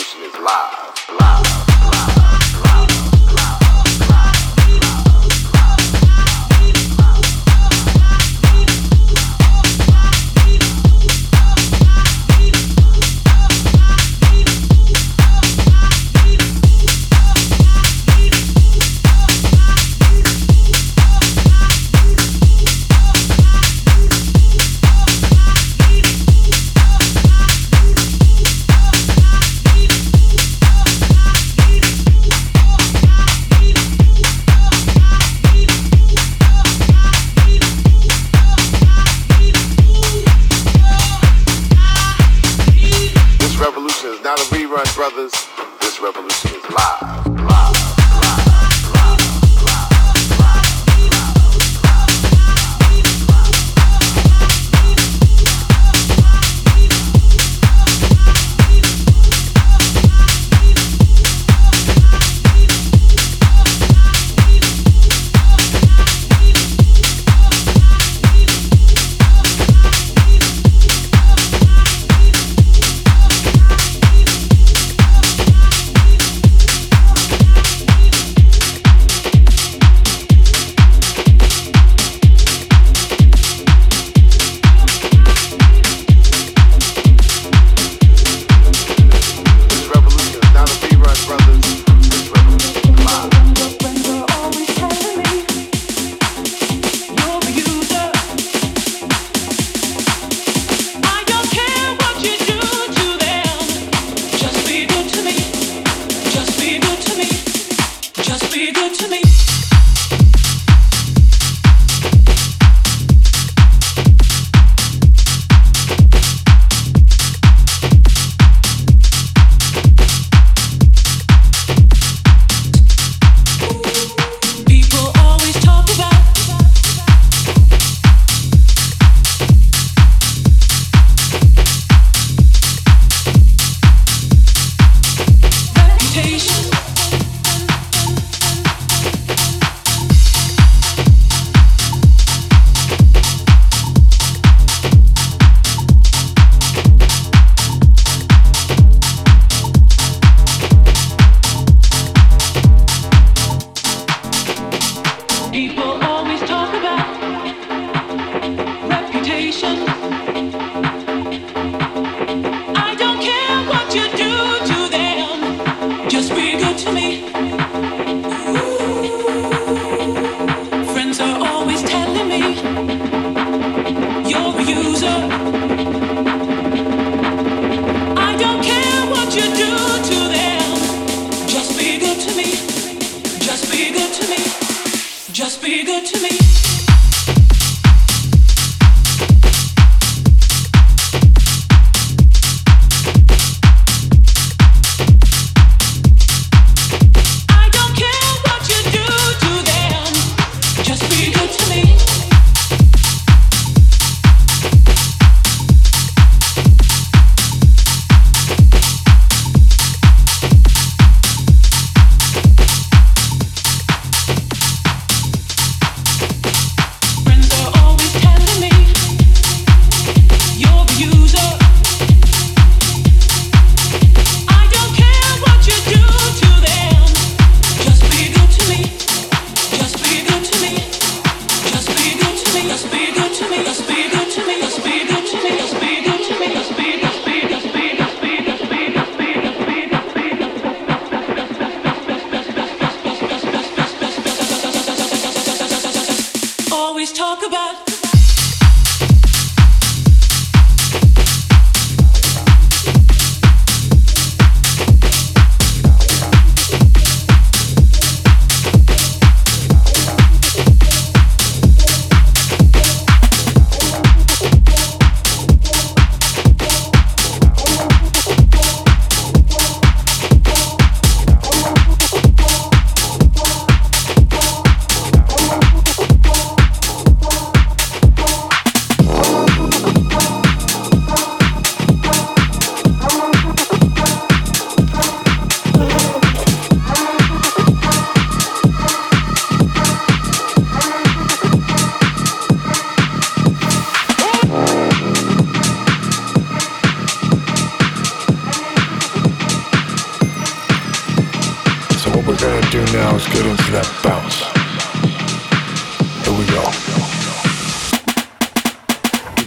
revolution is live, live. now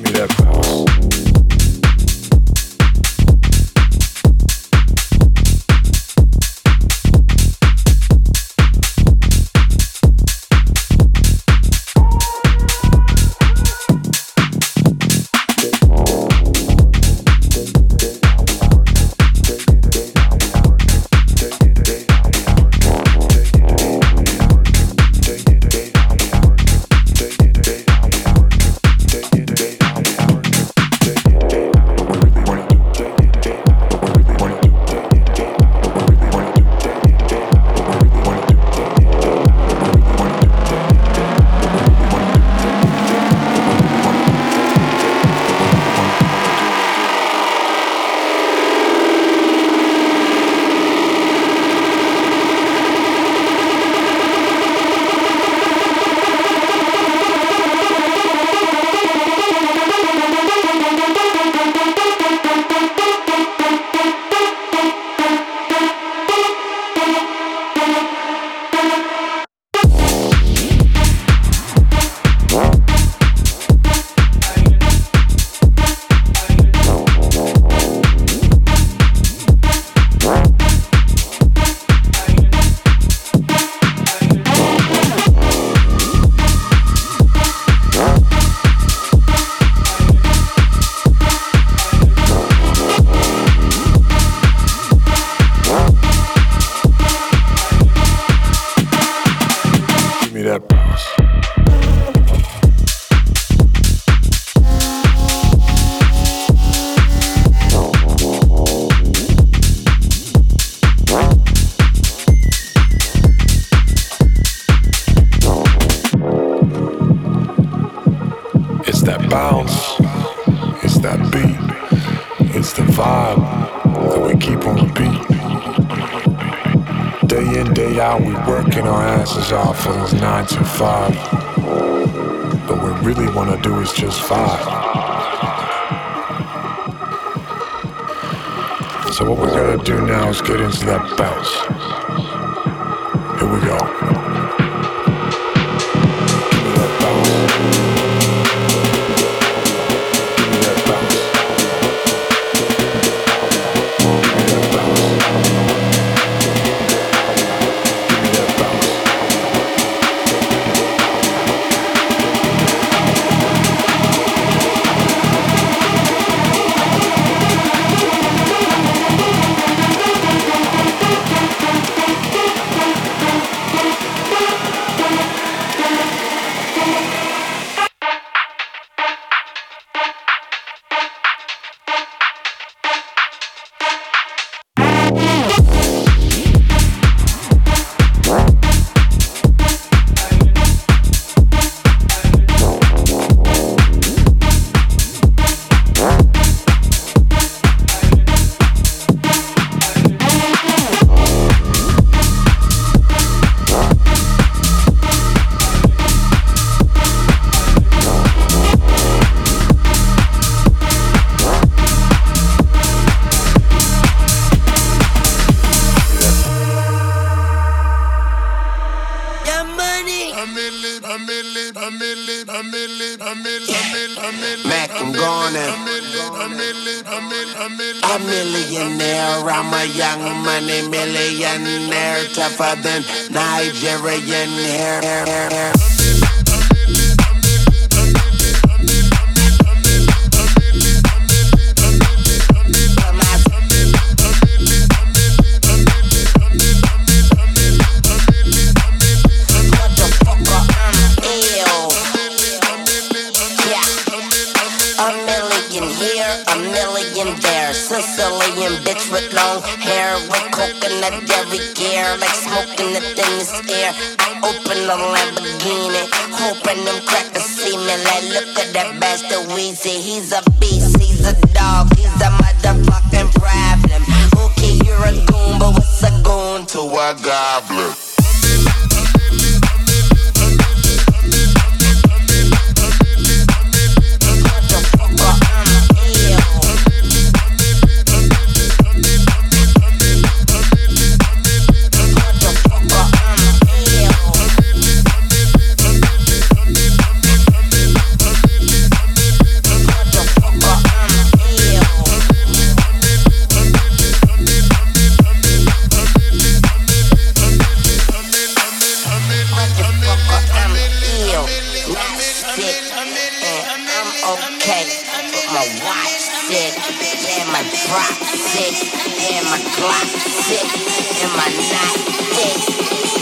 me that bounce. is five. So what we're gonna do now is get into that bounce. tougher than Nigerian hair. hair, hair, hair. feel not sick and I'm okay. but my watch sick and my drop sick and my clock sick and my night sick.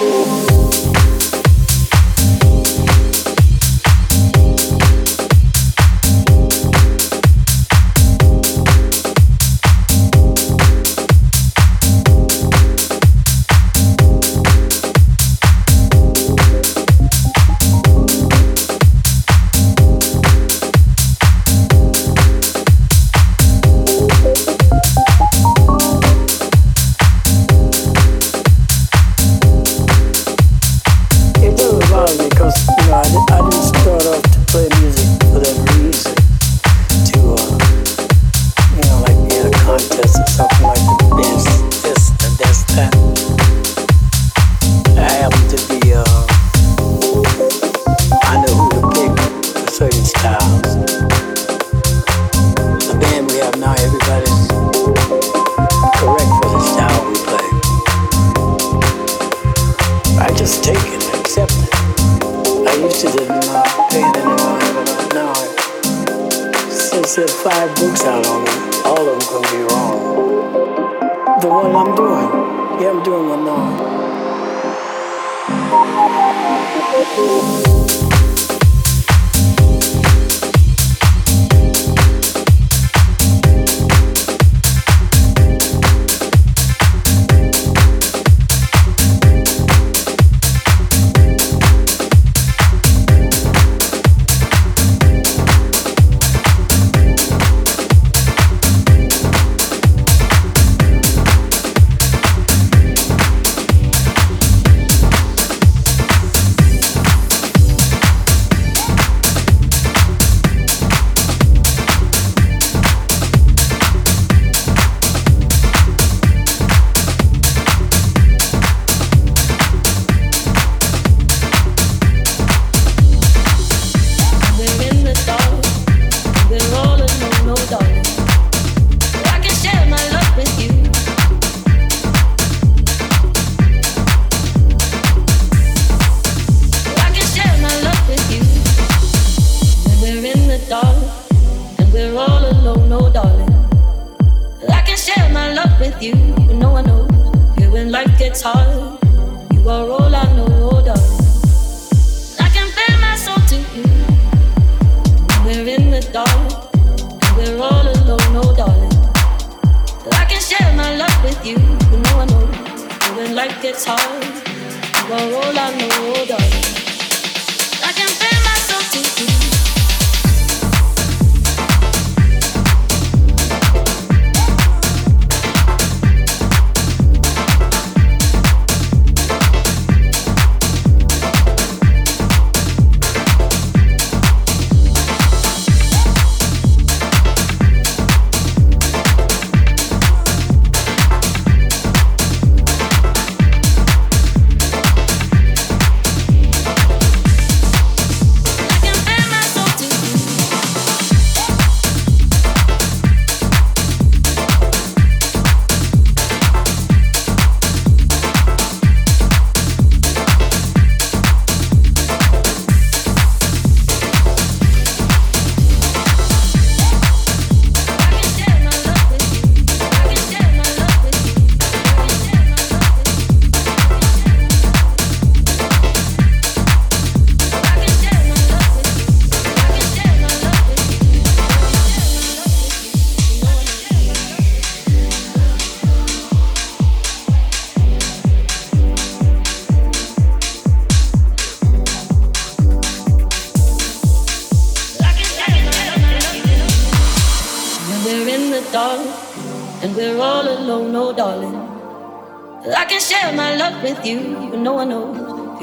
With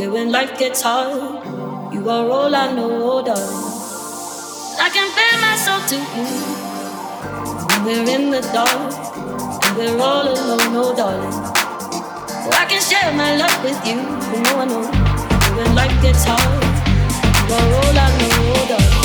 know. When life gets hard, you are all I know, darling. I can feel myself to you. When we're in the dark, and we're all alone, oh darling. So I can share my love with you, even though I know. Yeah, when life gets hard, you are